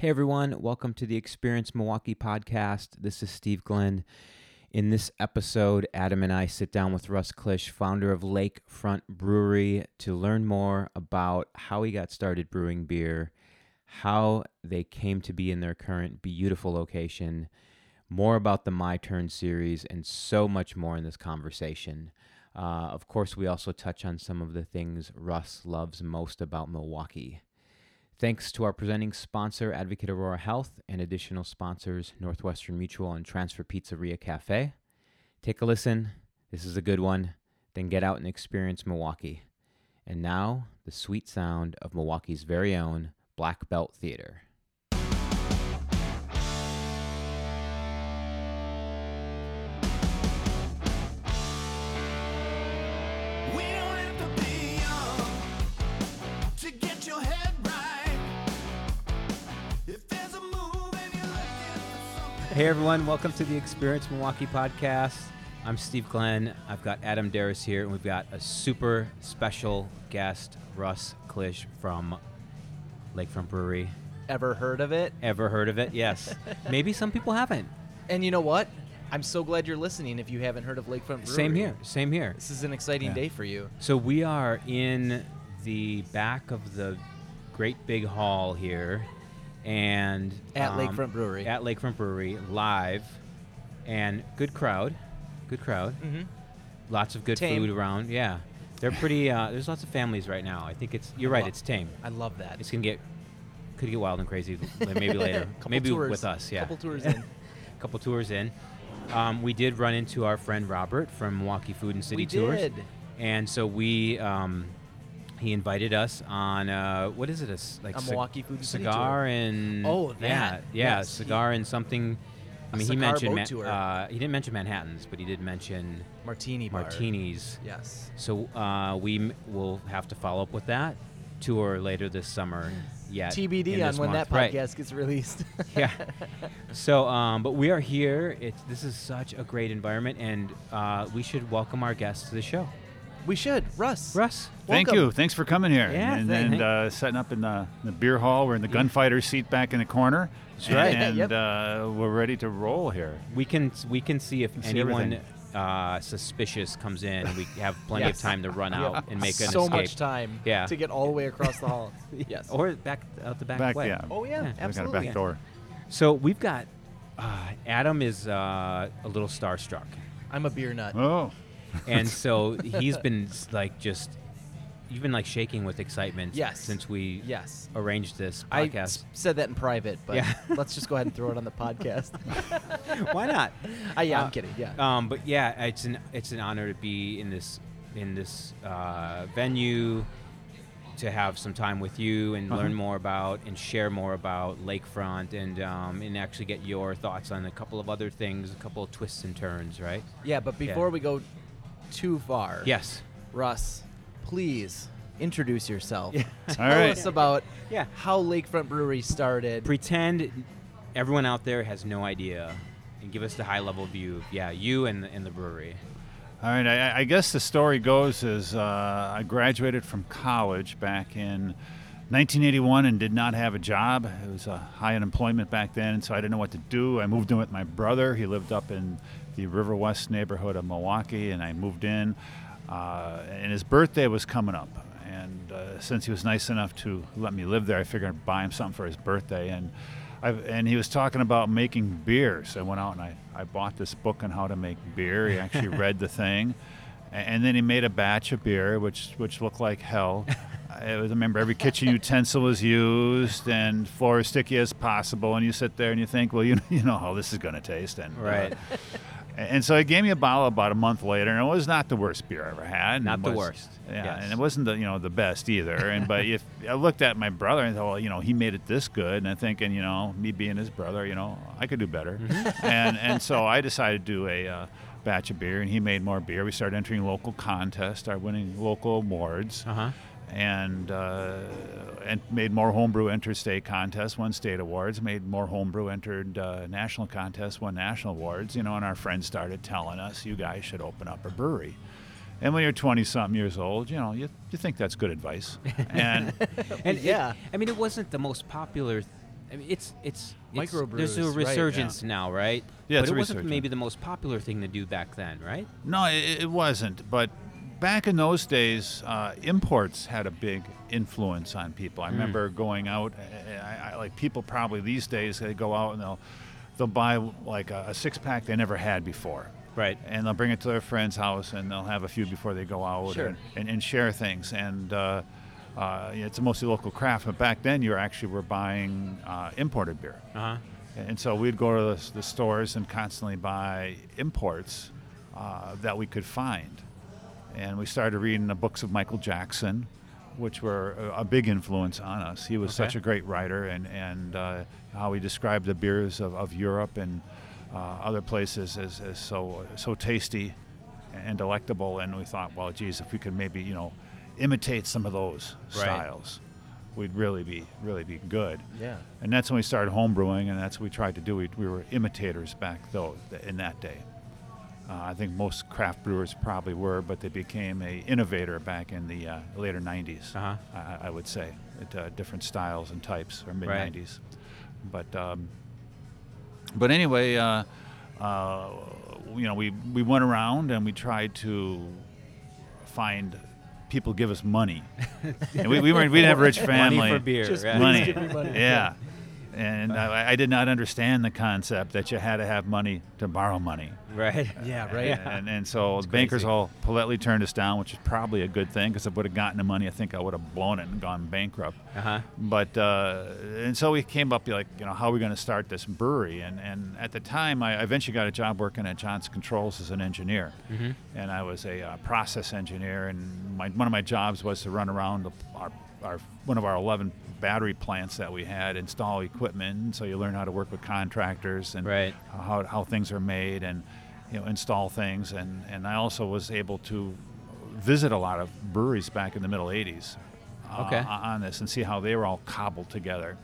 Hey everyone, welcome to the Experience Milwaukee podcast. This is Steve Glenn. In this episode, Adam and I sit down with Russ Klisch, founder of Lakefront Brewery, to learn more about how he got started brewing beer, how they came to be in their current beautiful location, more about the My Turn series, and so much more in this conversation. Uh, of course, we also touch on some of the things Russ loves most about Milwaukee. Thanks to our presenting sponsor, Advocate Aurora Health, and additional sponsors, Northwestern Mutual and Transfer Pizzeria Cafe. Take a listen. This is a good one. Then get out and experience Milwaukee. And now, the sweet sound of Milwaukee's very own Black Belt Theater. Hey everyone, welcome to the Experience Milwaukee podcast. I'm Steve Glenn. I've got Adam Darris here, and we've got a super special guest, Russ Klisch from Lakefront Brewery. ever heard of it. Ever heard of it? Yes. Maybe some people haven't. And you know what? I'm so glad you're listening if you haven't heard of Lakefront Brewery. Same here. Same here. This is an exciting Yeah. day for you. So we are in the back of the great big hall here, and At um, Lakefront Brewery. At Lakefront Brewery, live, and good crowd, good crowd. Mm-hmm. Lots of good Tame. food around. Yeah, they're pretty. Uh, there's lots of families right now. I think it's. You're right. Lo- It's tame. I love that. It's gonna get. Could get wild and crazy. Maybe later. Couple maybe tours. with us. Yeah. Couple tours in. couple tours in. Um, we did run into our friend Robert from Milwaukee Food and City We Tours, did. and so we um, he invited us on uh, what is it? A like A Milwaukee Food and cigar and Oh, yeah, that. yeah, Yes. cigar and something. I mean, he mentioned Ma- uh, he didn't mention Manhattan's, but he did mention Martini bar. martinis. Yes. So uh, we m- will have to follow up with that tour later this summer. In TBD on when month. that Right. podcast gets released. yeah. So, um, but we are here. It's this is such a great environment, and uh, we should welcome our guests to the show. We should. Russ. Russ, Thank Welcome. you. Thanks for coming here. Yeah, and thank- and uh, setting up in the, the beer hall. We're in the gunfighter seat back in the corner. That's right. And Yep. uh, we're ready to roll here. we can we can see if see anyone everything. uh, suspicious comes in. We have plenty Yes. of time to run out and make an so escape. much time Yeah. to get all the way across the hall. yes. Or back out the back, Back, way. yeah. oh yeah, Yeah. We got a We got a absolutely. back door. So we've got uh, Adam is uh, a little starstruck, I'm a beer nut. Oh, and so he's been like just you've been like shaking with excitement Yes. since we Yes. arranged this I podcast. s- said that in private, but Yeah. let's just go ahead and throw it on the podcast. Why not? Uh, yeah, Uh, I'm kidding. Yeah. Um, but yeah, it's an it's an honor to be in this in this uh, venue to have some time with you and Uh-huh. learn more about and share more about Lakefront and um, and actually get your thoughts on a couple of other things, a couple of twists and turns, right? Yeah, but before we go too far, Yes. Russ, please introduce yourself. Yeah. Tell All right. us about Yeah. how Lakefront Brewery started. Pretend everyone out there has no idea, and give us the high level view. Yeah, you and the, and the brewery. all right. I, I guess the story goes is uh, I graduated from college back in 1981 and did not have a job. It was a high unemployment back then, so I didn't know what to do. I moved in with my brother. He lived up in the River West neighborhood of Milwaukee, and I moved in. Uh, and his birthday was coming up, and uh, since he was nice enough to let me live there, I figured I'd buy him something for his birthday. And I, and he was talking about making beer, so I went out and I, I bought this book on how to make beer. He actually read the thing, and then he made a batch of beer, which which looked like hell. I remember every kitchen utensil was used and floor as sticky as possible. And you sit there and you think, well, you you know how this is going to taste, and uh, Right. And so he gave me a bottle about a month later, and it was not the worst beer I ever had. Not and the worst, Yeah, yes. and it wasn't the you know the best either. And but if I looked at my brother and thought, well, you know, he made it this good, and I'm thinking, you know, me being his brother, you know, I could do better. Mm-hmm. and and so I decided to do a uh, batch of beer, and he made more beer. We started entering local contests, started winning local awards Uh huh. And uh, and made more homebrew interstate contests, won state awards. Made more homebrew entered uh, national contests, won national awards. You know, and our friends started telling us, "You guys should open up a brewery." And when you're 20 something years old, you know, you, you think that's good advice. And And it- Yeah. I mean, it wasn't the most popular I mean, it's it's, it's Microbrews, There's a right, yeah. resurgence now, right? Yeah, but it's it a wasn't resurgence. maybe the most popular thing to do back then, right? No, it, it wasn't. But back in those days, uh, imports had a big influence on people. I remember going out, I, I, like people probably these days, they go out and they'll they'll buy like a, a six pack they never had before. Right. And they'll bring it to their friend's house and they'll have a few before they go out Sure. and, and, and share things. And uh, uh, it's mostly local craft. But back then, you were actually were buying uh, imported beer. Uh huh. And so we'd go to the, the stores and constantly buy imports uh, that we could find. And we started reading the books of Michael Jackson, which were a, a big influence on us. He was Okay. such a great writer, and, and uh, how he described the beers of, of Europe and uh, other places as, as so, so tasty and delectable. And we thought, well, geez, if we could maybe, you know, imitate some of those Right. styles, we'd really be, really be good. Yeah. And that's when we started homebrewing, and that's what we tried to do. We, we were imitators back though in that day. Uh, I think most craft brewers probably were, but they became a innovator back in the uh, later 90s. Uh-huh. I, I would say, at uh, different styles and types, or mid Right. 90s. But um, but anyway, uh, uh, you know, we we went around and we tried to find people give us money. and we, we weren't we didn't have a rich family Money for beer. Just right? money. money. Yeah. And I, I did not understand the concept that you had to have money to borrow money. Right. Yeah, right. And, and so the bankers crazy. all politely turned us down, which is probably a good thing because if I would have gotten the money, I think I would have blown it and gone bankrupt. Uh huh. But uh, and so we came up like you know how are we going to start this brewery? And and at the time I eventually got a job working at Johnson Controls as an engineer, Mm-hmm. and I was a uh, process engineer. And my, one of my jobs was to run around the, our, our one of our 11 battery plants that we had, install equipment. So you learn how to work with contractors and Right. how, how things are made and you know install things. And and I also was able to visit a lot of breweries back in the middle 80s uh, Okay. on this and see how they were all cobbled together.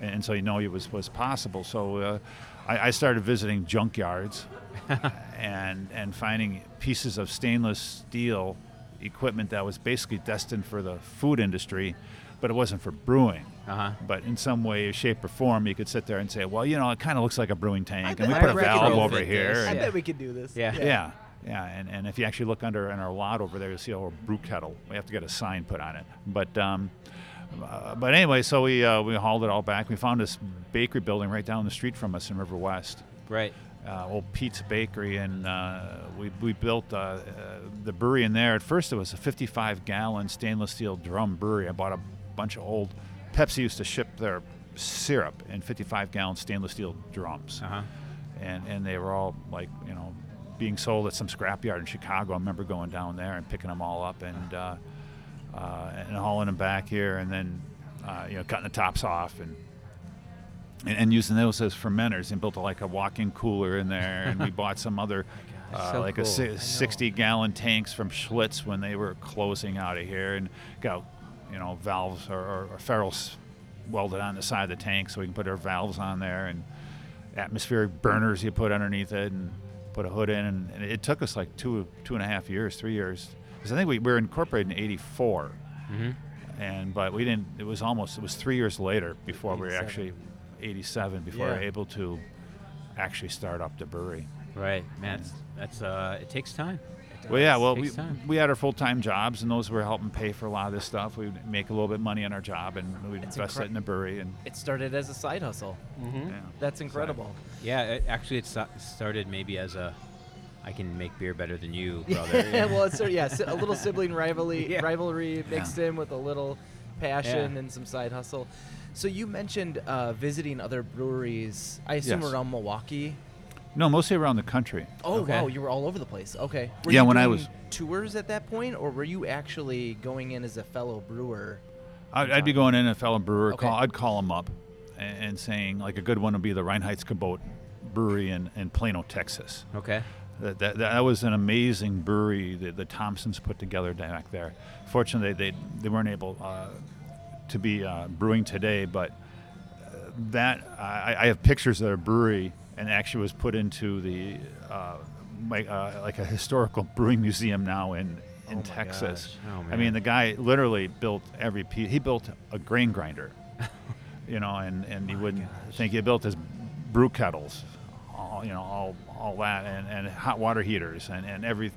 And, and so you know it was, was possible. So uh, I, I started visiting junkyards and, and finding pieces of stainless steel equipment that was basically destined for the food industry, but it wasn't for brewing. Uh-huh. But in some way, shape, or form, you could sit there and say, well, you know, it kind of looks like a brewing tank, I and we bet- put I a reckon valve over here. this. I and- Yeah. bet we could do this. Yeah. yeah, yeah, and, and if you actually look under in our lot over there, you'll see a little brew kettle. We have to get a sign put on it. But um, uh, but anyway, so we uh, we hauled it all back. We found this bakery building right down the street from us in River West, Right. uh, old Pete's Bakery, and uh, we we built uh, uh, the brewery in there. At first, it was a 55 gallon stainless steel drum brewery. I bought a bunch of old. Pepsi used to ship their syrup in 55 gallon stainless steel drums Uh huh. and and they were all like you know being sold at some scrapyard in Chicago. I remember going down there and picking them all up and uh, uh, and hauling them back here, and then uh, you know cutting the tops off and. And, and using those as fermenters, and built a, like a walk-in cooler in there, and we bought some other, uh, so like cool. a I si- 60-gallon tanks from Schlitz when they were closing out of here, and got you know valves or, or, or ferrules welded on the side of the tank so we can put our valves on there and atmospheric burners you put underneath it and put a hood in and, and it took us like two two and a half years three years because i think we, we were incorporated in 84 Mm-hmm. and but we didn't it was almost it was three years later before we were actually 87 before we were able to actually start up the brewery Right. Man, that's, that's uh, it takes time. Well yeah well we, time. we had our full-time jobs and those were helping pay for a lot of this stuff we'd make a little bit of money on our job and we'd It's invest incre- it in the brewery and It started as a side hustle. Mm-hmm. yeah. That's incredible. Yeah. It, actually, it started maybe as a, I can make beer better than you, brother. Yeah, well, it's sort of- yeah, a little sibling rivalry, Yeah. rivalry mixed in with a little passion Yeah. and some side hustle. So you mentioned uh, visiting other breweries. I assume Yes. around Milwaukee. No mostly around the country Oh Okay. wow, you were all over the place. Okay. Were Yeah, you when I doing was- tours at that point, or were you actually going in as a fellow brewer? I'd, I'd be going in a fellow brewer. Okay. Call, I'd call him up and, and saying like a good one would be the Reinheitsgebot Brewery in, in Plano, Texas. Okay. That, that, that was an amazing brewery that the Thompsons put together back there. Fortunately, they they weren't able uh, to be uh, brewing today, but uh, that I, I have pictures of their brewery and actually was put into the uh, my, uh, like a historical brewing museum now in in Oh Texas. Oh, I mean, the guy literally built every piece. He built a grain grinder. you know, and, and you wouldn't think he built his brew kettles, all, you know, all, all that, and, and hot water heaters, and, and every,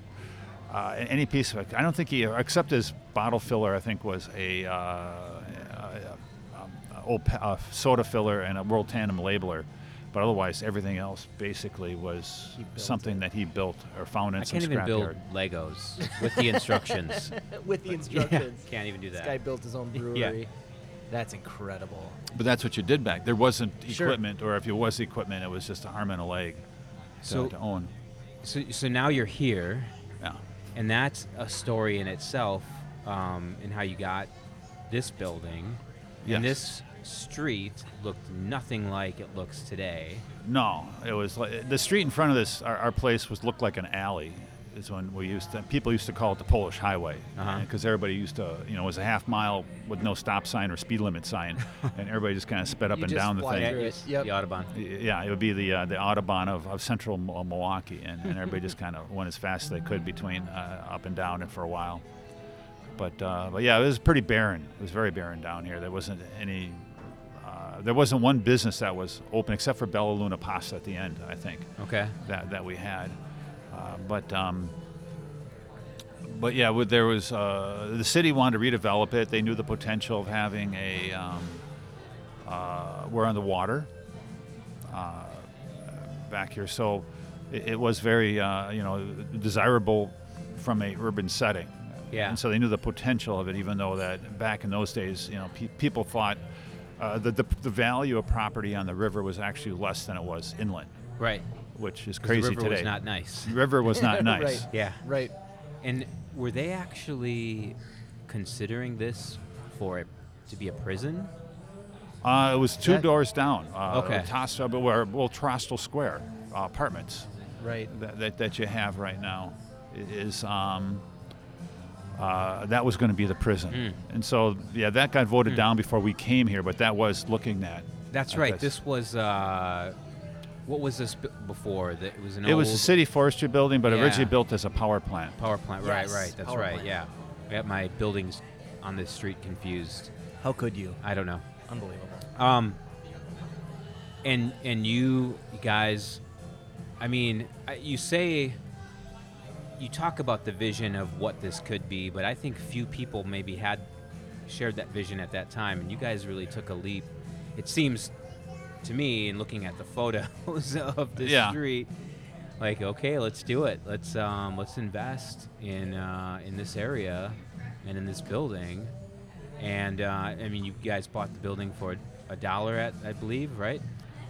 uh, any piece of it. I don't think he, except his bottle filler, I think was a, uh, a, a old uh, soda filler and a World Tandem labeler. But otherwise, everything else basically was He built something that he built or found in I some can't even build scrapyard. Legos with the instructions. With the Yeah, instructions. can't even do that. This guy built his own brewery. Yeah. That's incredible. But that's what you did back. There wasn't Sure. equipment, or if it was equipment, it was just a arm and a leg to, So, to own. so, so now you're here, Yeah. and that's a story in itself, um, in how you got this building. And Yes. this street looked nothing like it looks today. No, it was like the street in front of this. Our, our place was looked like an alley. Is when we used to. People used to call it the Polish Highway Uh-huh. because everybody used to. You know, it was a half mile with no stop sign or speed limit sign, and everybody just kind of sped up You and down the thing. through it. Yep. The Autobahn. Yeah, it would be the uh, the Autobahn of, of central Milwaukee, and, and everybody just kind of went as fast as they could between uh, up and down and for a while. But uh, but yeah, it was pretty barren. It was very barren down here. There wasn't any. There wasn't one business that was open except for Bella Luna Pasta at the end. I think Okay. that that we had. Uh, but um, but yeah, there was uh, the city wanted to redevelop it. They knew the potential of having a. Um, uh, we're on the water uh, back here, so it, it was very uh, you know desirable from a urban setting. Yeah. And so they knew the potential of it, even though that back in those days, you know, pe- people thought uh, that the, the value of property on the river was actually less than it was inland Right. which is crazy the river today. was not nice. The river was not nice. Right. Yeah. Right. And were they actually considering this for it to be a prison? Uh, it was two That- doors down. Uh, Okay. Tos- uh, but where, well, Trostel Square uh, apartments Right. that, that, that you have right now is um, uh, that was going to be the prison. Mm. And so, yeah, that got voted down before we came here, but that was looking at. That's at right. This was uh, what was this b- before? That it was an It was old a city forestry building, but Yeah. originally built as a power plant. power plant. Yes, Right, right. That's power right. plant. Yeah. I got my buildings on this street confused. How could you? I don't know. Unbelievable. Um, and and you guys, I mean, you say you talk about the vision of what this could be, but I think few people maybe had shared that vision at that time, and you guys really took a leap. It seems to me, in looking at the photos of the Yeah. street, like okay, let's do it. Let's um, let's invest in uh, in this area and in this building. And uh, I mean, you guys bought the building for a dollar, at I believe, right?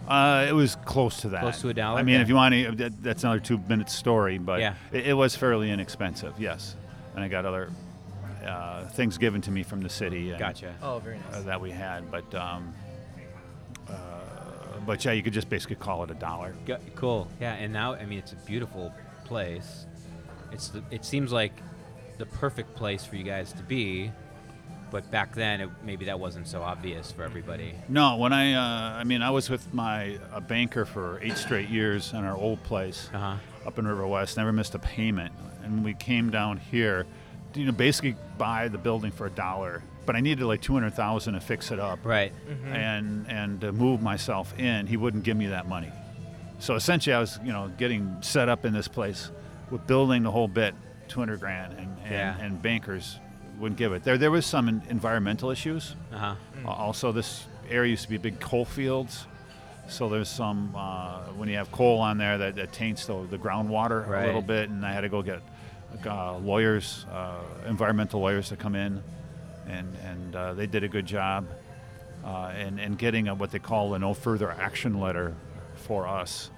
Uh, it was close to that. Close to a dollar? I mean, Okay. if you want to, that, that's another two-minute story, but Yeah. it, it was fairly inexpensive. Yes, and I got other uh, things given to me from the city. And, Gotcha. Oh, very nice. uh, that we had, but um, uh, but yeah, you could just basically call it a dollar. Go- cool. Yeah, and now I mean, it's a beautiful place. It's the, it seems like the perfect place for you guys to be. But back then, it, maybe that wasn't so obvious for everybody. No, when I, uh, I mean, I was with my a banker for eight straight years in our old place Uh huh. up in River West. Never missed a payment, and we came down here, to, you know, basically buy the building for a dollar. But I needed like two hundred thousand to fix it up, Right. and and to move myself in. He wouldn't give me that money. So essentially, I was, you know, getting set up in this place with building the whole bit, two hundred grand, and and, Yeah. and bankers wouldn't give it. There there was some en- environmental issues. Uh huh. Uh, Also, this area used to be big coal fields, so there's some uh, when you have coal on there that, that taints the, the groundwater a little bit, and I had to go get uh, lawyers, uh, environmental lawyers to come in, and and uh, they did a good job, uh, and and getting a, what they call a no further action letter for us.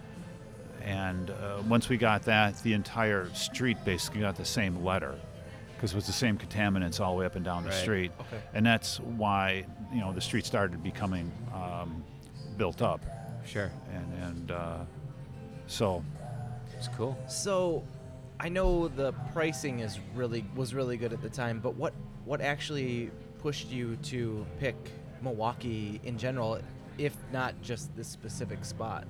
And uh, once we got that, the entire street basically got the same letter because it was the same contaminants all the way up and down the street. Okay. And that's why you know the street started becoming um, built up, Sure. and and uh, so It's cool. So, I know the pricing is really was really good at the time, but what what actually pushed you to pick Milwaukee in general, if not just this specific spot?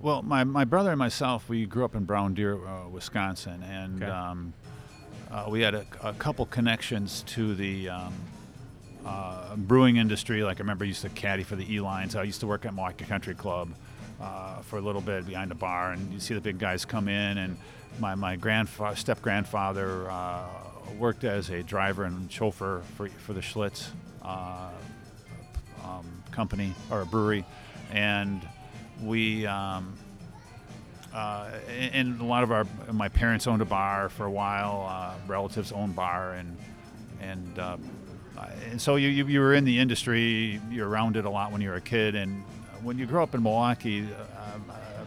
Well, my, my brother and myself, we grew up in Brown Deer, uh, Wisconsin, and Okay. um, uh, we had a, a couple connections to the um, uh, brewing industry. Like I remember I used to caddy for the E lines. I used to work at Milwaukee Country Club uh, for a little bit behind the bar, and you see the big guys come in. And my my grandfather, step grandfather, uh, worked as a driver and chauffeur for for the Schlitz uh, um, company or brewery, and we. Um, uh, and and a lot of our my parents owned a bar for a while. Uh, relatives owned bar, and and uh, and so you, you you were in the industry. You're around it a lot when you were a kid, and when you grow up in Milwaukee. Uh,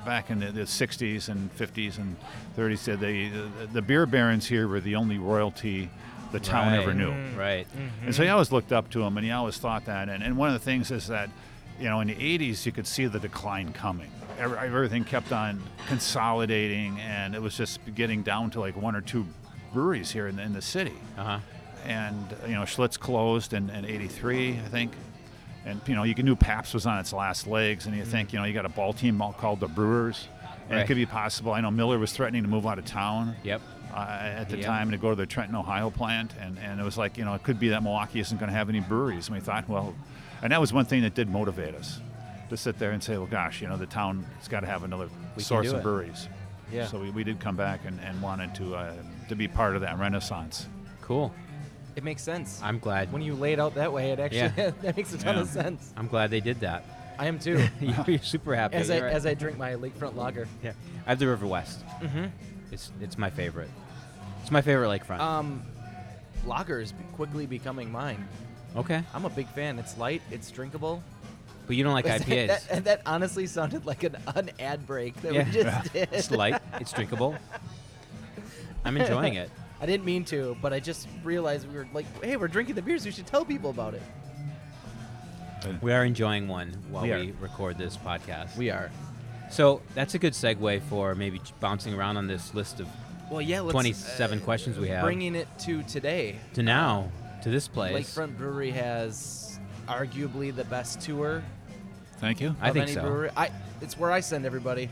Back in the, the 60s and 50s and 30s, said they, the, the beer barons here were the only royalty the town Right. ever knew. Right. And so he always looked up to him, and he always thought that. And, and one of the things is that, you know, in the 80s, you could see the decline coming. Every, everything kept on consolidating, and it was just getting down to like one or two breweries here in the, in the city. Uh huh. And, you know, Schlitz closed in, in 83, I think. And, you know, you knew Pabst was on its last legs, and you think, you know, you got a ball team called the Brewers. And Right. it could be possible. I know Miller was threatening to move out of town Yep. uh, at the Yep. time to go to the Trenton, Ohio plant, and, and it was like, you know, it could be that Milwaukee isn't going to have any breweries. And we thought, well, and that was one thing that did motivate us to sit there and say, well, gosh, you know, the town has got to have another We source of it. breweries. Yeah. So we, we did come back and, and wanted to uh, to be part of that renaissance. Cool. It makes sense. I'm glad. when you lay it out that way, it actually Yeah. that makes a ton of sense. I'm glad they did that. I am too. You're super happy. as I You're right. as I drink my lakefront lager. yeah. I have the River West. Mm-hmm. It's it's my favorite. It's my favorite lakefront. Um, lager is quickly becoming mine. okay. I'm a big fan. It's light. It's drinkable. But you don't like that, IPAs. that, that honestly sounded like an, an ad break that Yeah. we just did. it's light. It's drinkable. I'm enjoying it. I didn't mean to, but I just realized we were like, hey, we're drinking the beers. We should tell people about it. We are enjoying one while We we, record this podcast. We are. So that's a good segue for maybe bouncing around on this list of Well, yeah. Let's, 27 uh, questions we have. Bringing it to today. to now to this place. Lakefront Brewery has arguably the best tour Thank you. I think so. brewery. I, it's where I send everybody.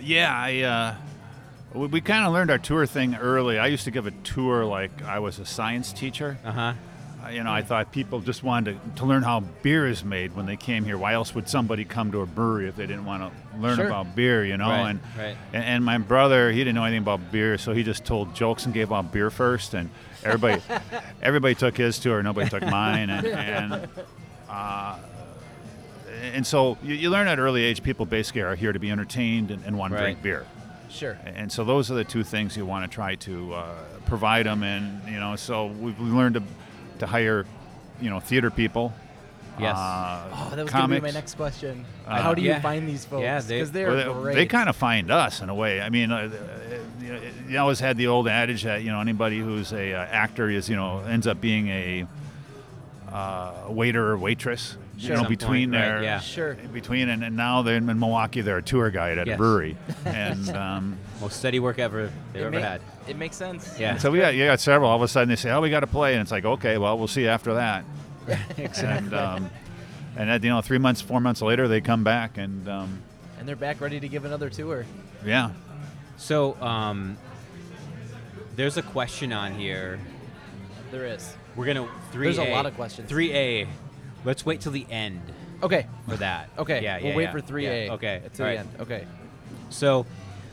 Yeah, I. Uh, we, we kind of learned our tour thing early. I used to give a tour like I was a science teacher. Uh huh. Uh, you know, I thought people just wanted to, to learn how beer is made when they came here. Why else would somebody come to a brewery if they didn't want to learn Sure. about beer? You know, Right, and, right. and and my brother, he didn't know anything about beer, so he just told jokes and gave out beer first, and everybody, everybody took his tour, nobody took mine, and. and uh, and so you, you learn at an early age, people basically are here to be entertained and, and want to drink beer. Sure. And so those are the two things you want to try to uh, provide them. And, you know, so we've learned to, to hire, you know, theater people. Yes. Uh, Oh, that was going to be my next question. Uh, How do you Yeah. find these folks? Yeah, they- because they're Well, great. they kind of find us in a way. I mean, uh, you, you always had the old adage that you know anybody who's a uh, actor is you know ends up being a uh, waiter or waitress. Sure. You know, between point, right, yeah. Sure. between and, and now they're in Milwaukee. They're a tour guide at Yes. a brewery, and um, Most steady work ever they've ever ma- had. it makes sense. Yeah. so we got you got several. All of a sudden they say, "Oh, we got to play," and it's like, "Okay, well, we'll see after that." and um, and then, you know, three months, four months later, they come back, and um, And they're back ready to give another tour. yeah, So um, there's a question on here. There is. We're gonna three. There's a lot of questions. Three A. Let's wait till the end Okay. for that. Okay. Yeah. We'll yeah, wait yeah. for 3A. Yeah, Okay. To the right. end. Okay. So,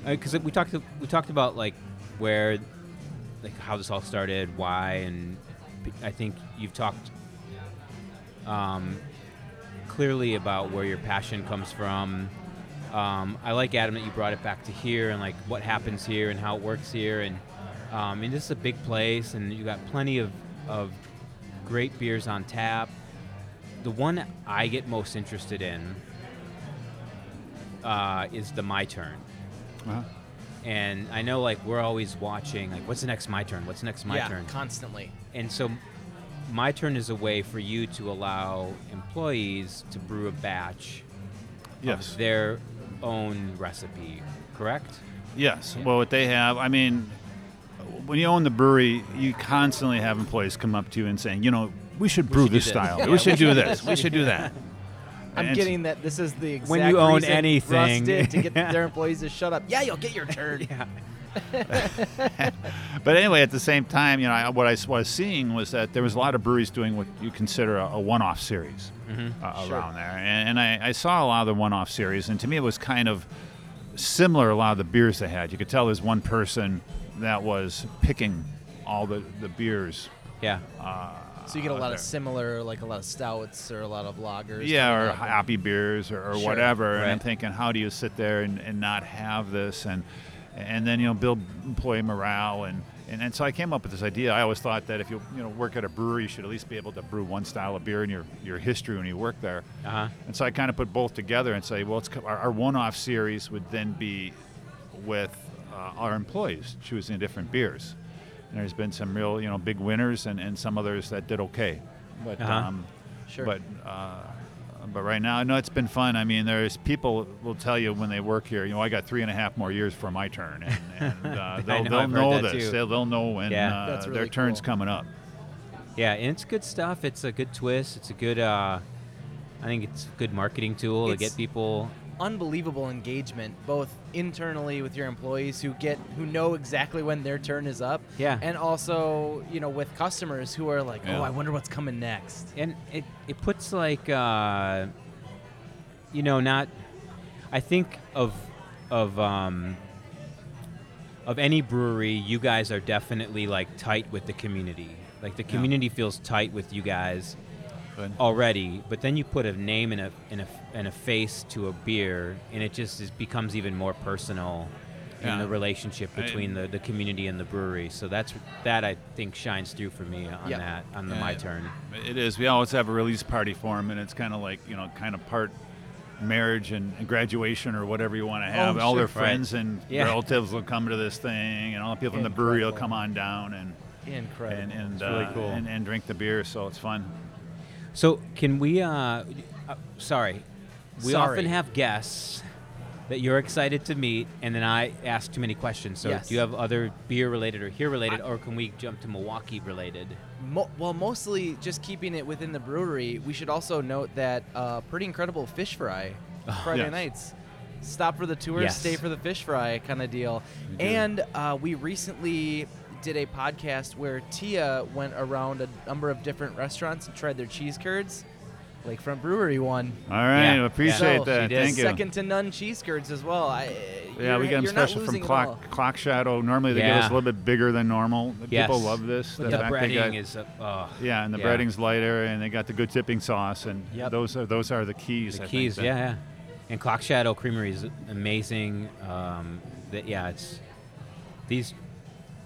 because we talked we talked about like where, like how this all started, why, and p- I think you've talked um, clearly about where your passion comes from. Um, I like Adam that you brought it back to here and like what happens here and how it works here, and um, I mean this is a big place, and you got plenty of of great beers on tap. The one I get most interested in uh, is the My Turn. Uh-huh. And I know, like, we're always watching, like, what's the next My Turn? What's the next My yeah. Turn? Constantly. And so, My Turn is a way for you to allow employees to brew a batch yes, of their own recipe, correct? yes. Yeah. Well, what they have, I mean, when you own the brewery, you constantly have employees come up to you and saying, you know, we should brew should this this." style. Yeah, we we should should do do this. this. We should do that. I'm And getting that this is the exact When you own reason anything. Russ did to get their employees to shut up. Yeah, you'll get your turn. Yeah. but anyway, at the same time, you know, I, what I s- was seeing was that there was a lot of breweries doing what you consider a, a one-off series uh, Sure. around there, and, and I, I saw a lot of the one-off series, and to me, it was kind of similar. A lot of the beers they had, you could tell there's one person that was picking all the the beers. Yeah. So you get a lot there. of similar, like a lot of stouts or a lot of lagers. Yeah, or up. hoppy beers or, or Sure. whatever. And I'm thinking, how do you sit there and, and not have this and and then you know build employee morale and, and and so I came up with this idea. I always thought that if you you know work at a brewery, you should at least be able to brew one style of beer in your your history when you work there. Uh huh. And so I kind of put both together and say, well, it's, our, our one-off series would then be with uh, our employees choosing different beers. And there's been some real, you know, big winners and, and some others that did okay. But Uh-huh. um, Sure. but uh, but right now, no, it's been fun. I mean, there's people will tell you when they work here, you know, I got three and a half more years for my turn, and, and uh, they'll, know, they'll know this. They'll, they'll know when Yeah. uh, That's their really turn's coming up. Yeah, and it's good stuff. It's a good twist. It's a good. Uh, I think it's a good marketing tool to get people. Unbelievable engagement, both internally with your employees who get who know exactly when their turn is up. Yeah. And also, you know, with customers who are like, Yeah. oh, I wonder what's coming next. and it, it puts like uh, you know not i think of of um, of any brewery you guys are definitely like tight with the community like the community feels tight with you guys Good. already but then you put a name and a, and a, and a face to a beer and it just is, becomes even more personal in Yeah. the relationship I- between the, the community and the brewery so that's that i think shines through for me on Yeah. that on the Yeah, my it- turn It is. We always have a release party for them, and it's kind of like you know, kind of part marriage and and graduation or whatever you want to have. Oh, all their sure. friends and Yeah. relatives will come to this thing, and all the people from the brewery will come on down and Incredible. and and, It's really uh, cool. and and drink the beer. So it's fun. So can we? Uh, uh, sorry, we Sorry. often have guests that you're excited to meet, and then I ask too many questions. So Yes. do you have other beer related or here related, or can we jump to Milwaukee related? Mo- well, mostly just keeping it within the brewery. We should also note that uh, pretty incredible fish fry Friday Yes. nights. Stop for the tour, Yes. stay for the fish fry kind of deal. Do. And uh, we recently did a podcast where Tia went around a number of different restaurants and tried their cheese curds. Lakefront Brewery one. All right, Yeah. appreciate So, that. she did. Thank you. Second to none cheese curds as well. I, Yeah, we get them special from losing at all. Clock Clock Shadow. Normally they give us a little bit bigger than normal. Yes. People love this. The the fact they breading got- is. Uh, oh, yeah, and the yeah. breading's lighter, and they got the good dipping sauce, and Yep. those are those are the keys. the I keys. that- yeah, yeah. And Clock Shadow Creamery is amazing. Um, that yeah, it's these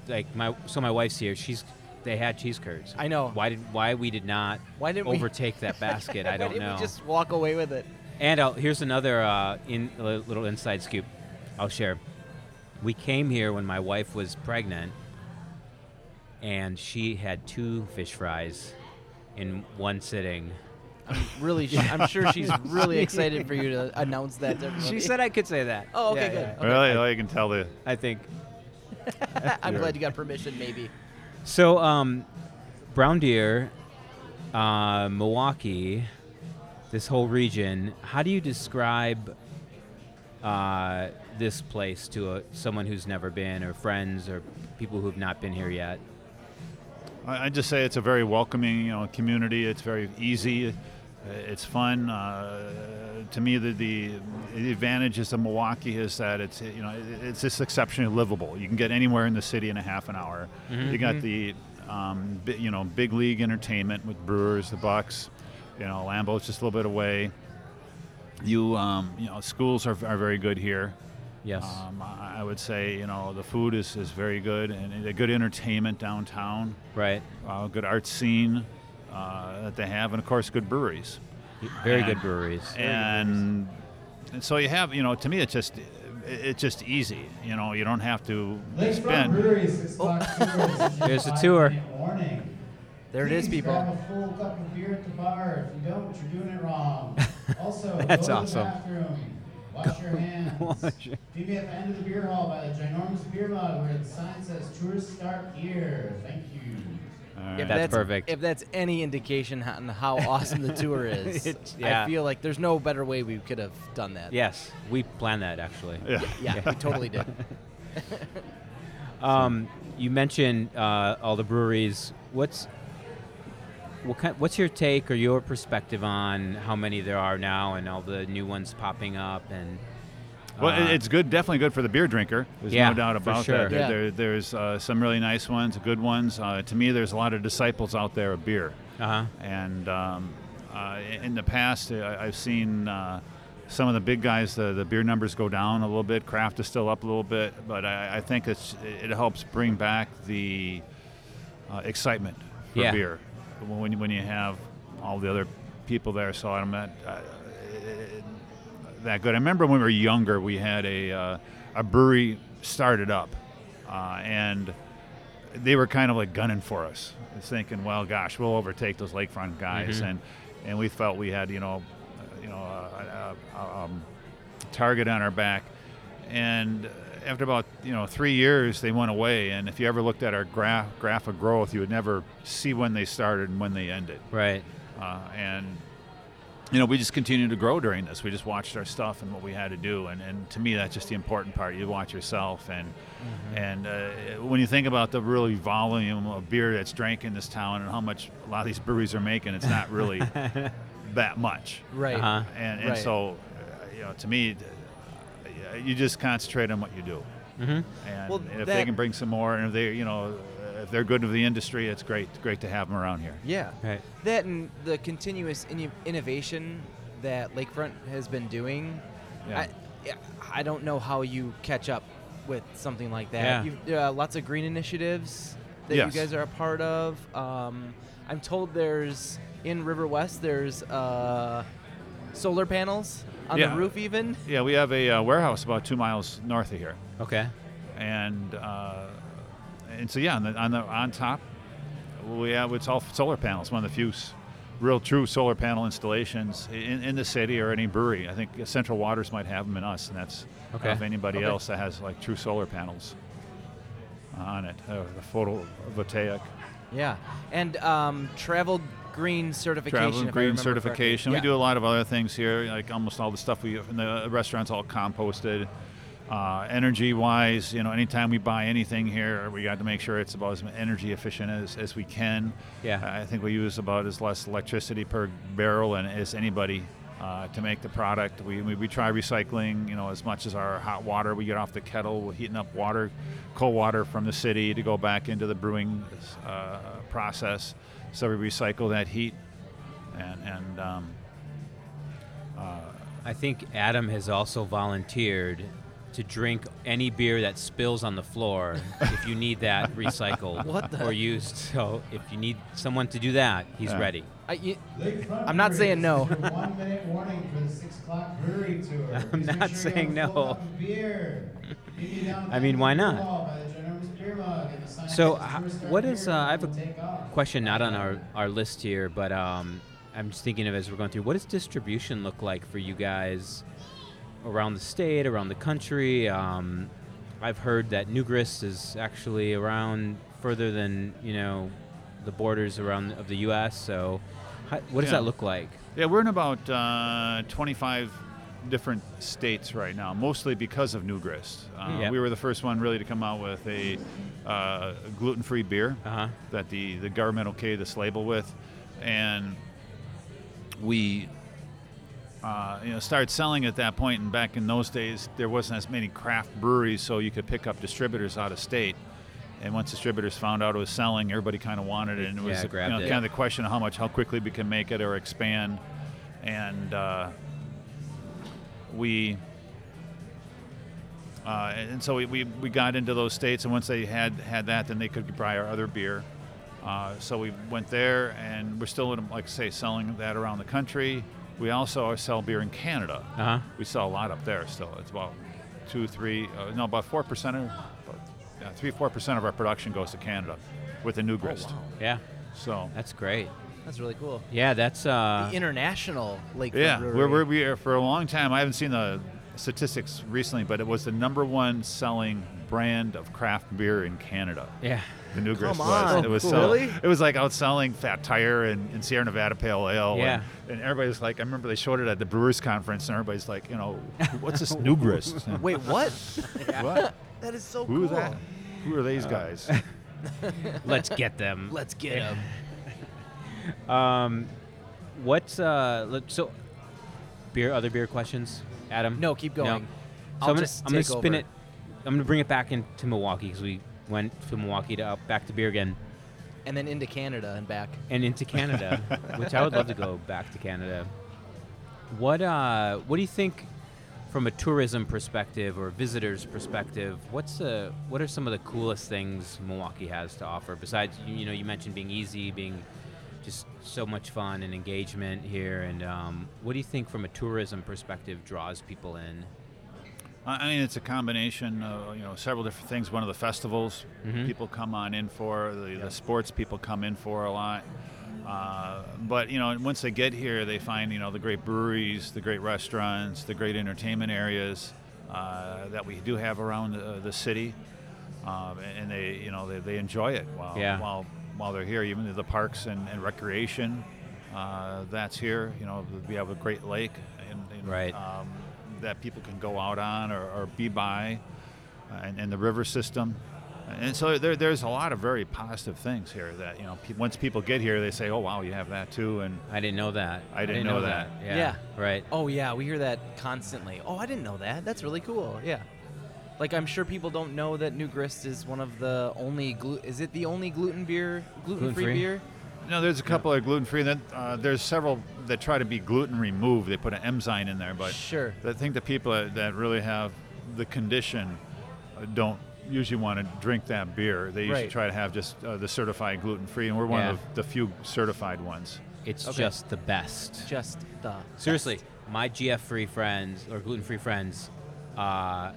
like my so my wife's here. She's they had cheese curds. I know. Why did why we did not Why didn't we- overtake that basket? I don't didn't know. we just walk away with it? And I'll, here's another uh, in, little inside scoop I'll share. We came here when my wife was pregnant, and she had two fish fries in one sitting. I'm really. sh- I'm sure she's really excited for you to announce that. To everybody. She said I could say that. Oh, okay, Yeah, good. yeah. Okay. Really, well, you can tell the I think I'm glad you got permission. Maybe. so. Um, Brown Deer, uh, Milwaukee, this whole region. How do you describe uh, this place to a, someone who's never been, or friends, or people who've not been here yet? I I just say it's a very welcoming, you know, community. It's very easy. Uh, It's fun. Uh, to me, the, the the advantages of Milwaukee is that it's you know it's just exceptionally livable. You can get anywhere in the city in a half an hour. You got the um, you know big league entertainment with Brewers, the Bucks. You know, Lambeau's just a little bit away. You um, you know schools are, are very good here. Yes. Um, I I would say you know the food is, is very good and a good entertainment downtown right. uh, good art scene uh, that they have, and of course, good breweries. Very And- good breweries. And, and so you have, you know, to me, it's just it's just easy. You know, you don't have to Lakefront spend. Brewery, six o'clock tour. There's a tour. Warning. There it is, people. Grab a full cup of beer at the bar. If you don't, you're doing it wrong. Also, That's go awesome. the bathroom. Wash your hands. wash your- Meet me at the end of the beer hall by the ginormous beer mug where the sign says "Tourists start here." Thank you. All right. If That's perfect. If that's any indication on how awesome the tour is, It's- yeah. I feel like there's no better way we could have done that. Yes, we planned that actually. yeah. Yeah, we totally did. Um, you mentioned uh, all the breweries. What's what kind, what's your take or your perspective on how many there are now and all the new ones popping up and Well, uh, it's good, definitely good for the beer drinker. There's Yeah, no doubt about sure. that. There, Yeah. there- there's uh, some really nice ones, good ones. Uh, to me, there's a lot of disciples out there of beer. uh-huh. And um, uh, in the past, I, I've seen uh, some of the big guys, the, the beer numbers go down a little bit. Craft is still up a little bit, but I, I think it's it helps bring back the uh, excitement for Yeah. beer when you, when you have all the other people there. So I'm not uh, that good. I remember when we were younger, we had a uh, a brewery started up, uh, and they were kind of like gunning for us, thinking, "Well, gosh, we'll overtake those lakefront guys," Mhm. and and we felt we had you know, uh, you know, a, a, a um, target on our back, and after about you know three years, they went away. And if you ever looked at our graph graph of growth, you would never see when they started and when they ended. right Uh, and you know, we just continued to grow during this. We just watched our stuff and what we had to do, and, and to me, that's just the important part. You watch yourself, and and uh, when you think about the really volume of beer that's drank in this town and how much a lot of these breweries are making, it's not really that much. Right. Uh-huh. And and Right. so, uh, you know, to me, uh, you just concentrate on what you do, mm-hmm. and Well, if that- they can bring some more, and if they, you know, if they're good to the industry, it's great, great to have them around here. Yeah. right That and the continuous in- innovation that Lakefront has been doing. Yeah. I, I don't know how you catch up with something like that. Yeah. You've uh, lots of green initiatives that Yes. you guys are a part of. Um, I'm told there's in River West there's uh, solar panels on Yeah. the roof even. Yeah, we have a uh, warehouse about two miles north of here, okay and uh, and so yeah, on the on the on top, we have it's all solar panels. One of the few real true solar panel installations in, in the city or any brewery. I think Central Waters might have them in us, and that's Okay. if anybody Okay. else that has like true solar panels on it, uh, the photovoltaic. Yeah, and um, travel green certification. Travel green certification. Yeah. We do a lot of other things here, like almost all the stuff we in the restaurants all composted. Uh, energy wise, you know, anytime we buy anything here, we got to make sure it's about as energy efficient as, as we can. Yeah. I think we use about as less electricity per barrel and as anybody uh, to make the product. We, we, we try recycling, you know, as much as our hot water we get off the kettle. We're heating up water, cold water from the city to go back into the brewing uh, process. So we recycle that heat, and and um, I think Adam has also volunteered to drink any beer that spills on the floor if you need that recycled What the- or used. So if you need someone to do that, he's Yeah. ready. I, y- Lakefront I'm not saying no. this is your One minute warning for the six o'clock brewery tour. I'm Please not sure saying have a full no. beer. Meet me down I mean, why not? beer hall by the ginormous beer mug and the sign So, that says ho- Tourist Start what is, uh, I have a will take off. Question not on our, our list here, but um, I'm just thinking of as we're going through. What does distribution look like for you guys around the state, around the country? Um, I've heard that New Grist is actually around further than you know the borders around of the U.S. So, how, what does Yeah. that look like? yeah, we're in about uh, 25 different states right now, mostly because of New Grist. Uh, Yep. We were the first one really to come out with a uh, gluten-free beer. Uh huh. that the, the government okayed this label with, and we uh, you know started selling at that point. And back in those days, there wasn't as many craft breweries, so you could pick up distributors out of state. And once distributors found out it was selling, everybody kind of wanted it, and it was Yeah, you know, it. kind of the question of how much, how quickly we can make it or expand. And uh, we uh, and so we, we, we got into those states, and once they had had that, then they could buy our other beer. Uh, so we went there, and we're still, like I say, selling that around the country. We also sell beer in Canada. Uh huh. We sell a lot up there still. It's about two, three, uh, no, about four percent, of, about, yeah, three, four percent of our production goes to Canada with the new grist. wow. Yeah, So that's great. That's really cool. Yeah, that's uh. the international Lakefront yeah, Brewery. we're, we're, we are for a long time. I haven't seen the statistics recently, but it was the number one selling brand of craft beer in Canada. yeah. The new grist Come was. It was Cool. so. Really? It was like outselling Fat Tire and, and Sierra Nevada Pale Ale. Yeah. And, and everybody's like, I remember they showed it at the Brewers Conference, and everybody's like, you know, what's this New Grist? And, Wait, what? what? that is so Who's cool. that? Who are these guys? Let's get them. Let's get him. Um, what's uh? So, beer. Other beer questions, Adam? No, keep No. going. So I'll I'm gonna, just I'm gonna take spin over. it. I'm gonna bring it back into Milwaukee because we went to Milwaukee to up back to beer again and then into Canada and back. and into Canada, which I would love to go back to Canada. What uh? What do you think? From a tourism perspective or visitors' perspective, what's the what are some of the coolest things Milwaukee has to offer? Besides, you, you know, you mentioned being easy, being just so much fun and engagement here. And um, what do you think from a tourism perspective draws people in? I mean, it's a combination of you know several different things. One of the festivals Mhm. people come on in for, the, the sports people come in for a lot. Uh, but you know, once they get here, they find you know the great breweries, the great restaurants, the great entertainment areas uh, that we do have around uh, the city, um, and they you know they, they enjoy it while Yeah. while while they're here. Even the parks and, and recreation uh, that's here. You know, we have a great lake and, and Right. um, that people can go out on or, or be by, uh, and, and the river system. And so there, there's a lot of very positive things here that you know. Pe- once people get here, they say, "Oh wow, you have that too." And I didn't know that. I didn't know that. Yeah. Yeah. Right. Oh yeah, we hear that constantly. Oh, I didn't know that. That's really cool. Yeah. Like I'm sure people don't know that New Grist is one of the only glu- is it the only gluten beer gluten free beer? no, there's a couple of gluten free. Then uh, there's several that try to be gluten removed. They put an enzyme in there, but Sure. I think the people that, that really have the condition uh, don't usually want to drink that beer. They usually Right. try to have just uh, the certified gluten free, and we're one Yeah. of the few certified ones. It's Okay. just the best. Just the Seriously, best. my GF free friends or gluten free friends uh,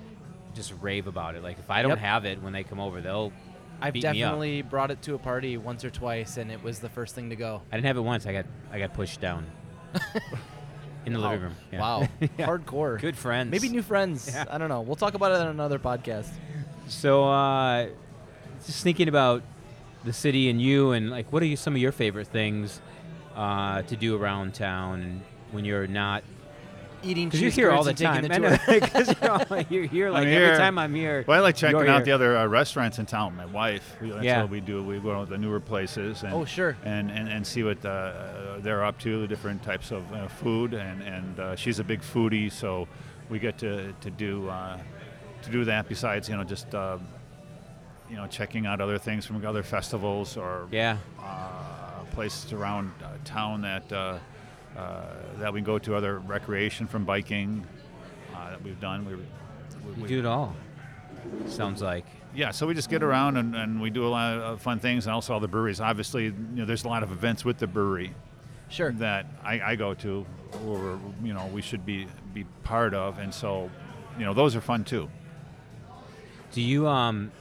just rave about it. Like if I don't Yep. have it when they come over, they'll I've beat me up. definitely brought it to a party once or twice, and it was the first thing to go. I didn't have it once. I got I got pushed down in the living room. Yeah. Wow, Yeah. hardcore. Good friends. Maybe new friends. Yeah. I don't know. We'll talk about it on another podcast. So, uh, just thinking about the city and you, and like, what are you, some of your favorite things uh, to do around town when you're not? Eating Because you're here all the time. taking I the know, tour. 'cause you're, all- you're here like I'm every here. time I'm here. Well, I like checking out here. the other uh, restaurants in town. My wife, we- that's Yeah. what we do. We go to the newer places and Oh, sure. and, and, and see what uh, they're up to, the different types of uh, food. And and uh, she's a big foodie, so we get to to do uh, to do that. Besides, you know, just uh, you know, checking out other things from other festivals or Yeah. uh, places around uh, town that uh, uh, that we go to. Other recreation from biking uh, that we've done. We, we, we- do it all. Sounds like. yeah, so we just get around and, and we do a lot of fun things, and also all the breweries. Obviously, you know, there's a lot of events with the brewery Sure. that I, I go to, or you know, we should be be part of, and so, you know, those are fun too. Do you um,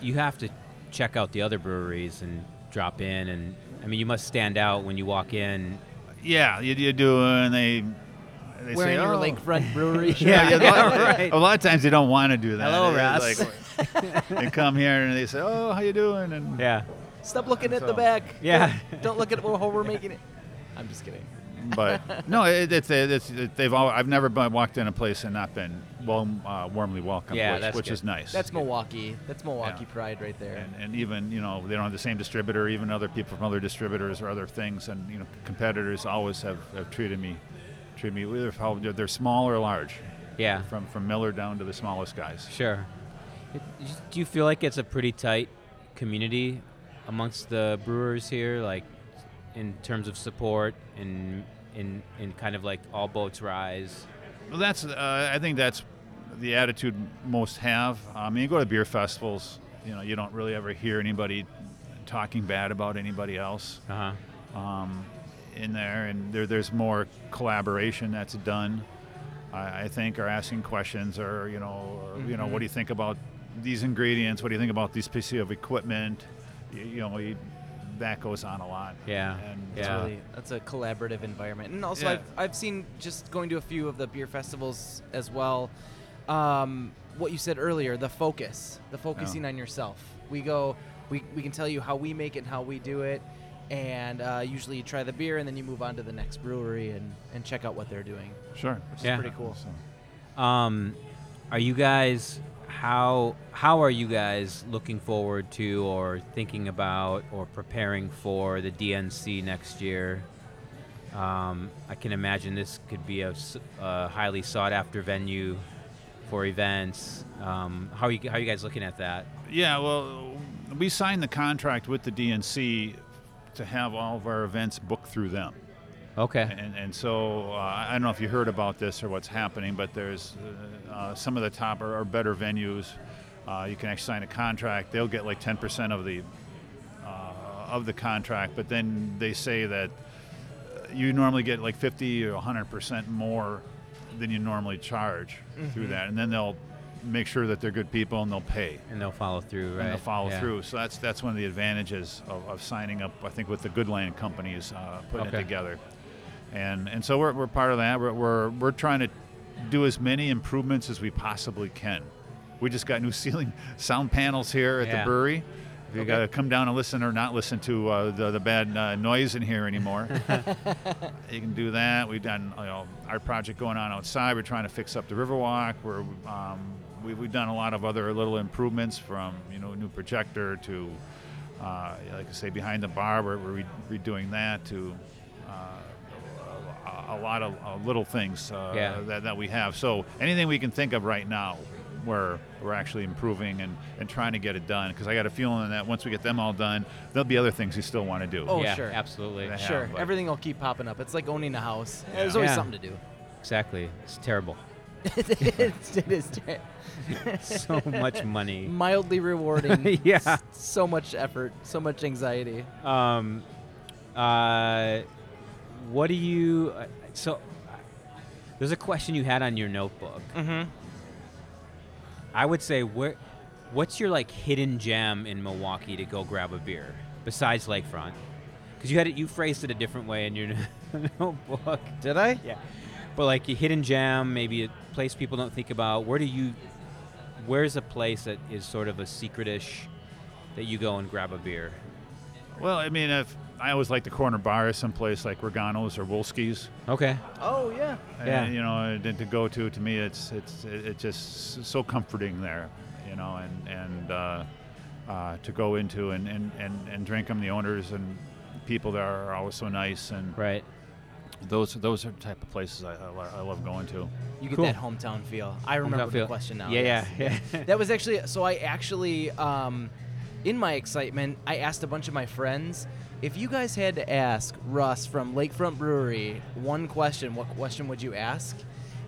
you have to check out the other breweries and drop in, and I mean, you must stand out when you walk in. Yeah, you, you do, uh, and they they Wearing say, your oh. lakefront brewery. Yeah, yeah, a, lot, right. a lot of times they don't want to do that. Hello, It's Russ. Like, they come here and they say, "Oh, how you doing?" And Yeah. Stop looking at the back. Yeah. Don't, don't look at how we're making it. I'm just kidding. But no, it, it's, it's it, they've all. I've never been, walked in a place and not been well, uh, warmly welcomed, Yeah, which, that's which good. is nice. That's Milwaukee. That's Milwaukee Yeah. pride right there. and, and even you know they don't have the same distributor. Even other people from other distributors or other things, and you know competitors always have, have treated me treated me either how they're- they're small or large, Yeah. from from Miller down to the smallest guys. Sure. Do you feel like it's a pretty tight community amongst the brewers here, like in terms of support and in in kind of like all boats rise? Well, that's uh, I think that's the attitude most have. I mean, you go to beer festivals, you know, you don't really ever hear anybody talking bad about anybody else. Uh huh. um, in there, and there, there's more collaboration that's done. I, I think, or asking questions, or you know, or, you know, what do you think about these ingredients? What do you think about this piece of equipment? You, you know, you, that goes on a lot. Yeah. And It's Yeah. really that's a collaborative environment, and also Yeah. I've I've seen just going to a few of the beer festivals as well. Um, what you said earlier, the focus, the focusing on yourself. We go, we we can tell you how we make it and how we do it, and uh, usually you try the beer and then you move on to the next brewery and and check out what they're doing, sure. which Yeah. is pretty cool. So, Um, are you guys? How how are you guys looking forward to or thinking about or preparing for the DNC next year? Um, I can imagine this could be a highly sought after venue for events. Um, how are you how are you guys looking at that? Yeah, well, we signed the contract with the DNC to have all of our events booked through them. Okay. And, and so uh, I don't know if you heard about this or what's happening, but there's uh, uh, some of the top or, or better venues. Uh, you can actually sign a contract; they'll get like 10% of the uh, of the contract, but then they say that you normally get like 50 or 100% more than you normally charge through that, and then they'll make sure that they're good people and they'll pay And they'll follow through, right? and they'll follow Yeah. through. So that's that's one of the advantages of, of signing up. I think with the Good Land companies uh, putting Okay. it together, and and so we're, we're part of that. We're, we're we're trying to do as many improvements as we possibly can. We just got new ceiling sound panels here at Yeah. the brewery. You Okay. got to come down and listen or not listen to uh, the, the bad uh, noise in here anymore, you can do that. We've done you know, our project going on outside. We're trying to fix up the Riverwalk. We're um, we, we've done a lot of other little improvements from you know new projector to uh, like I say behind the bar. We're, we're re- redoing that to uh, a, a lot of uh, little things uh, Yeah. that, that we have. So anything we can think of right now. Where we're actually improving and, and trying to get it done because I got a feeling that once we get them all done, there'll be other things we still want to do. Oh, yeah, sure. absolutely. Yeah. Sure, but- everything will keep popping up. It's like owning a house. Yeah. There's always Yeah. something to do. Exactly. It's terrible. it's, it is ter- so much money. mildly rewarding. Yeah. s- So much effort, so much anxiety. Um, uh, what do you? So, there's a question you had on your notebook. Mm-hmm. I would say, where, what's your like hidden gem in Milwaukee to go grab a beer besides Lakefront? Because you had it, you phrased it a different way in your notebook. Did I? Yeah, but like a hidden gem, maybe a place people don't think about. Where do you? Where's a place that is sort of a secretish that you go and grab a beer? Well, I mean, if I always like the corner bar, someplace like Regano's or Wolski's. Okay. Oh yeah. Yeah. You know, and to go to to me, it's it's it- it's just so comforting there, you know, and and uh, uh, to go into and, and, and, and drink them. The owners and people there are always so nice, and Right. those those are the type of places I, I, I love going to. You get Cool. that hometown feel. I remember Hometown the feel. question now. Yeah, yes. yeah, yeah. that was actually so. I actually, um, in my excitement, I asked a bunch of my friends if you guys had to ask Russ from Lakefront Brewery one question. What question would you ask?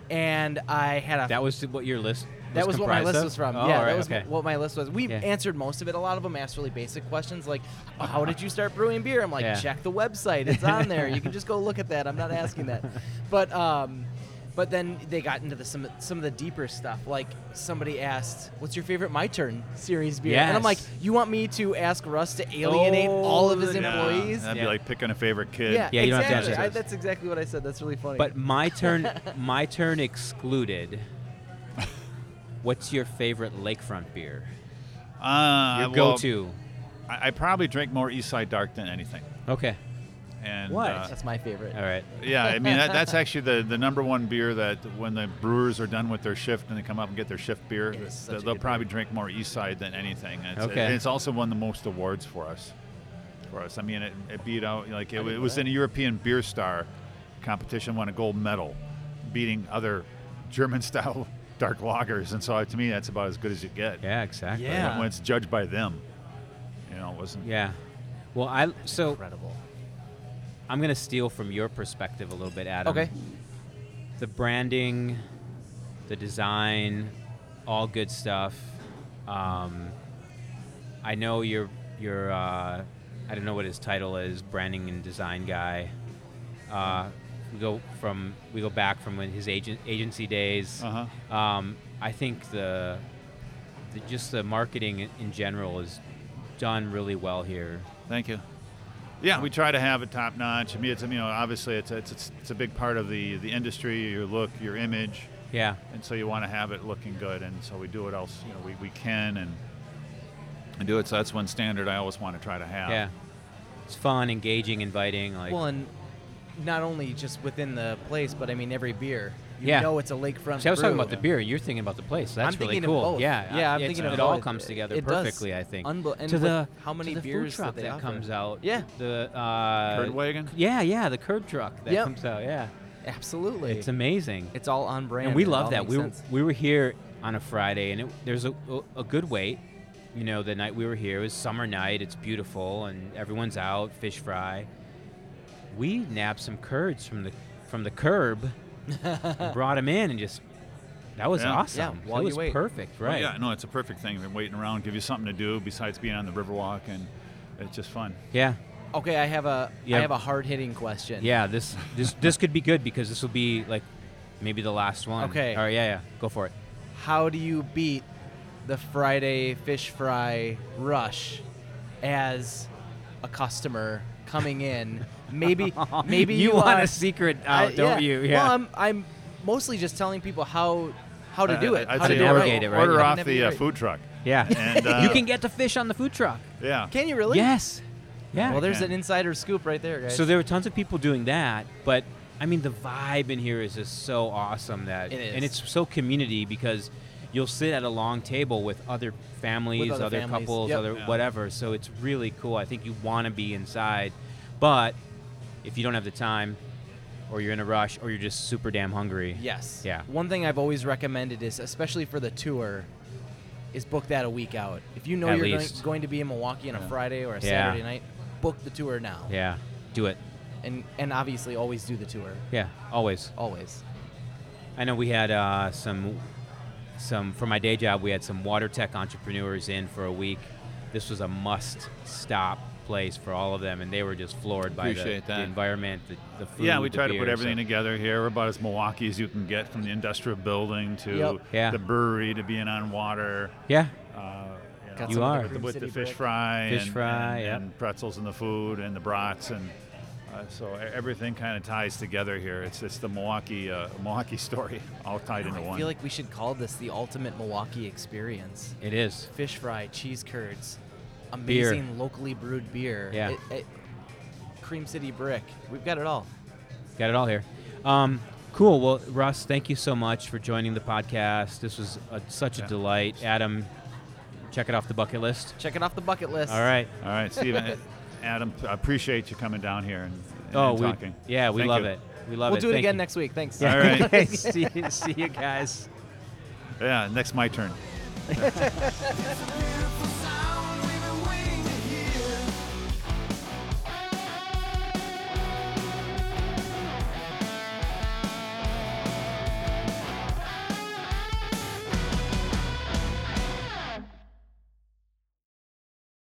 And I had a That was what your list. that was what my list of? was from. Oh, yeah, right, that was okay. what my list was. We Yeah. answered most of it. A lot of them asked really basic questions like, "How did you start brewing beer?" I'm like, Yeah. "Check the website. It's on there. You can just go look at that. I'm not asking that." But um, but then they got into the some some of the deeper stuff. Like somebody asked, "What's your favorite My Turn series beer?" And I'm like, "You want me to ask Russ to alienate all of his Oh, Yeah, employees?" that'd Yeah. be like picking a favorite kid. Yeah, Yeah, you don't have to exactly. I, that's exactly what I said. That's really funny. But my turn, my turn excluded. What's your favorite lakefront beer? Uh, Your go-to. I, I probably drink more East Side Dark than anything. Okay. And What? uh, that's my favorite. All right. Yeah, I mean that, that's actually the, the number one beer that when the brewers are done with their shift and they come up and get their shift beer, It is such they'll, a they'll probably drink more East Side than anything. And it's, Okay. and it's also won the most awards for us. For us, I mean, it, it beat out like it, it was that. in a European Beer Star competition, won a gold medal, beating other German style dark lagers. And so to me, that's about as good as you get. Yeah, exactly. Yeah. When it's judged by them, you know, it wasn't. Yeah. Well, I so Incredible. I'm gonna steal from your perspective a little bit, Adam. Okay. The branding, the design, all good stuff. Um, I know you're you're uh, I don't know what his title is, branding and design guy. Uh, we go from we go back from when his agent agency days. Uh huh. Um, I think the, the just the marketing in- in general is done really well here. Thank you. Yeah, we try to have it top notch. I mean, it's you know obviously it's a, it's it's, it's a big part of the the industry, your look, your image, Yeah. and so you want to have it looking good, and so we do what else you know we, we can and and do it. So that's one standard I always want to try to have. Yeah. It's fun, engaging, inviting. Like well, and not only just within the place, but I mean every beer. You Yeah. know it's a lakefront. See, I was talking about the beer. You're thinking about the place. That's I'm really thinking cool. of both. Yeah, yeah. I'm thinking of it all comes together It does. perfectly. I think. Unbe- and to the how many the beers truck that they offer. comes out. Yeah. The uh, Curd wagon. Yeah, yeah, the curd truck that Yep. comes out. Yeah, Absolutely. it's amazing. It's all on brand. and we love that. We were, we were here on a Friday, and it, there's a, a, a good wait. You know, the night we were here it was summer night. It's beautiful, and everyone's out fish fry. We nabbed some curds from the from the curb, and brought him in, and just that was Yeah. awesome. Yeah, while it you was wait. perfect, Well, right? yeah, no, it's a perfect thing. Been waiting around, give you something to do besides being on the Riverwalk, and it's just fun. yeah. Okay, I have a I Yeah. have a hard hitting question. Yeah, this this this could be good because this will be like maybe the last one. Okay. All right, yeah, yeah. Go for it. How do you beat the Friday fish fry rush as a customer coming in? Maybe maybe you, you, want uh, a secret I- out, don't yeah. you? Yeah. Well, I'm I'm mostly just telling people how how to do it. Uh, I'd how to say do it order, navigate it, right? order Yeah. off the uh, food truck. yeah. And uh, you can get the fish on the food truck. yeah. Can you really? Yes. Yeah. Well, there's an insider scoop right there, guys. so there were tons of people doing that, but I mean the vibe in here is just so awesome that It is. and it's so community because you'll sit at a long table with other families, other other, families, couples, yep. other Yeah. whatever. So it's really cool. I think you want to be inside, but if you don't have the time, or you're in a rush, or you're just super damn hungry, Yes. Yeah. One thing I've always recommended is, especially for the tour, is book that a week out. If you know At you're going, going to be in Milwaukee on a Friday or a Yeah. Saturday night, book the tour now. yeah, do it. And and obviously always do the tour. Yeah, always. Always. I know we had uh, some, some for my day job. We had some water tech entrepreneurs in for a week. This was a must-stop place for all of them, and they were just floored by the, the environment, the, the food. Yeah, we the try to put everything so- together here. We're about as Milwaukee as you can get from the industrial building to Yep. Yeah. the brewery to being on water. Yeah, Uh, you, know, You are. the with, Cream with the fish fry, Fish and, fry, and, yep. and pretzels in the food and the brats and uh, so everything kind of ties together here. It's it's the Milwaukee uh, Milwaukee story all tied into I one. I feel like we should call this the ultimate Milwaukee experience. it is. Fish fry, cheese curds, Beer. amazing locally brewed beer. Yeah. It- it- Cream City brick. We've got it all. Got it all here. Um, cool. Well, Russ, thank you so much for joining the podcast. This was a, such a delight. Adam, check it off the bucket list. Check it off the bucket list. All right. all right, Stephen, Adam, I appreciate you coming down here and, and Oh, and we talking. yeah, we Thank love you. it. We love it. We'll it. do it Thank again you. next week. Thanks. All right. see, see you guys. Yeah, next my turn. Disappear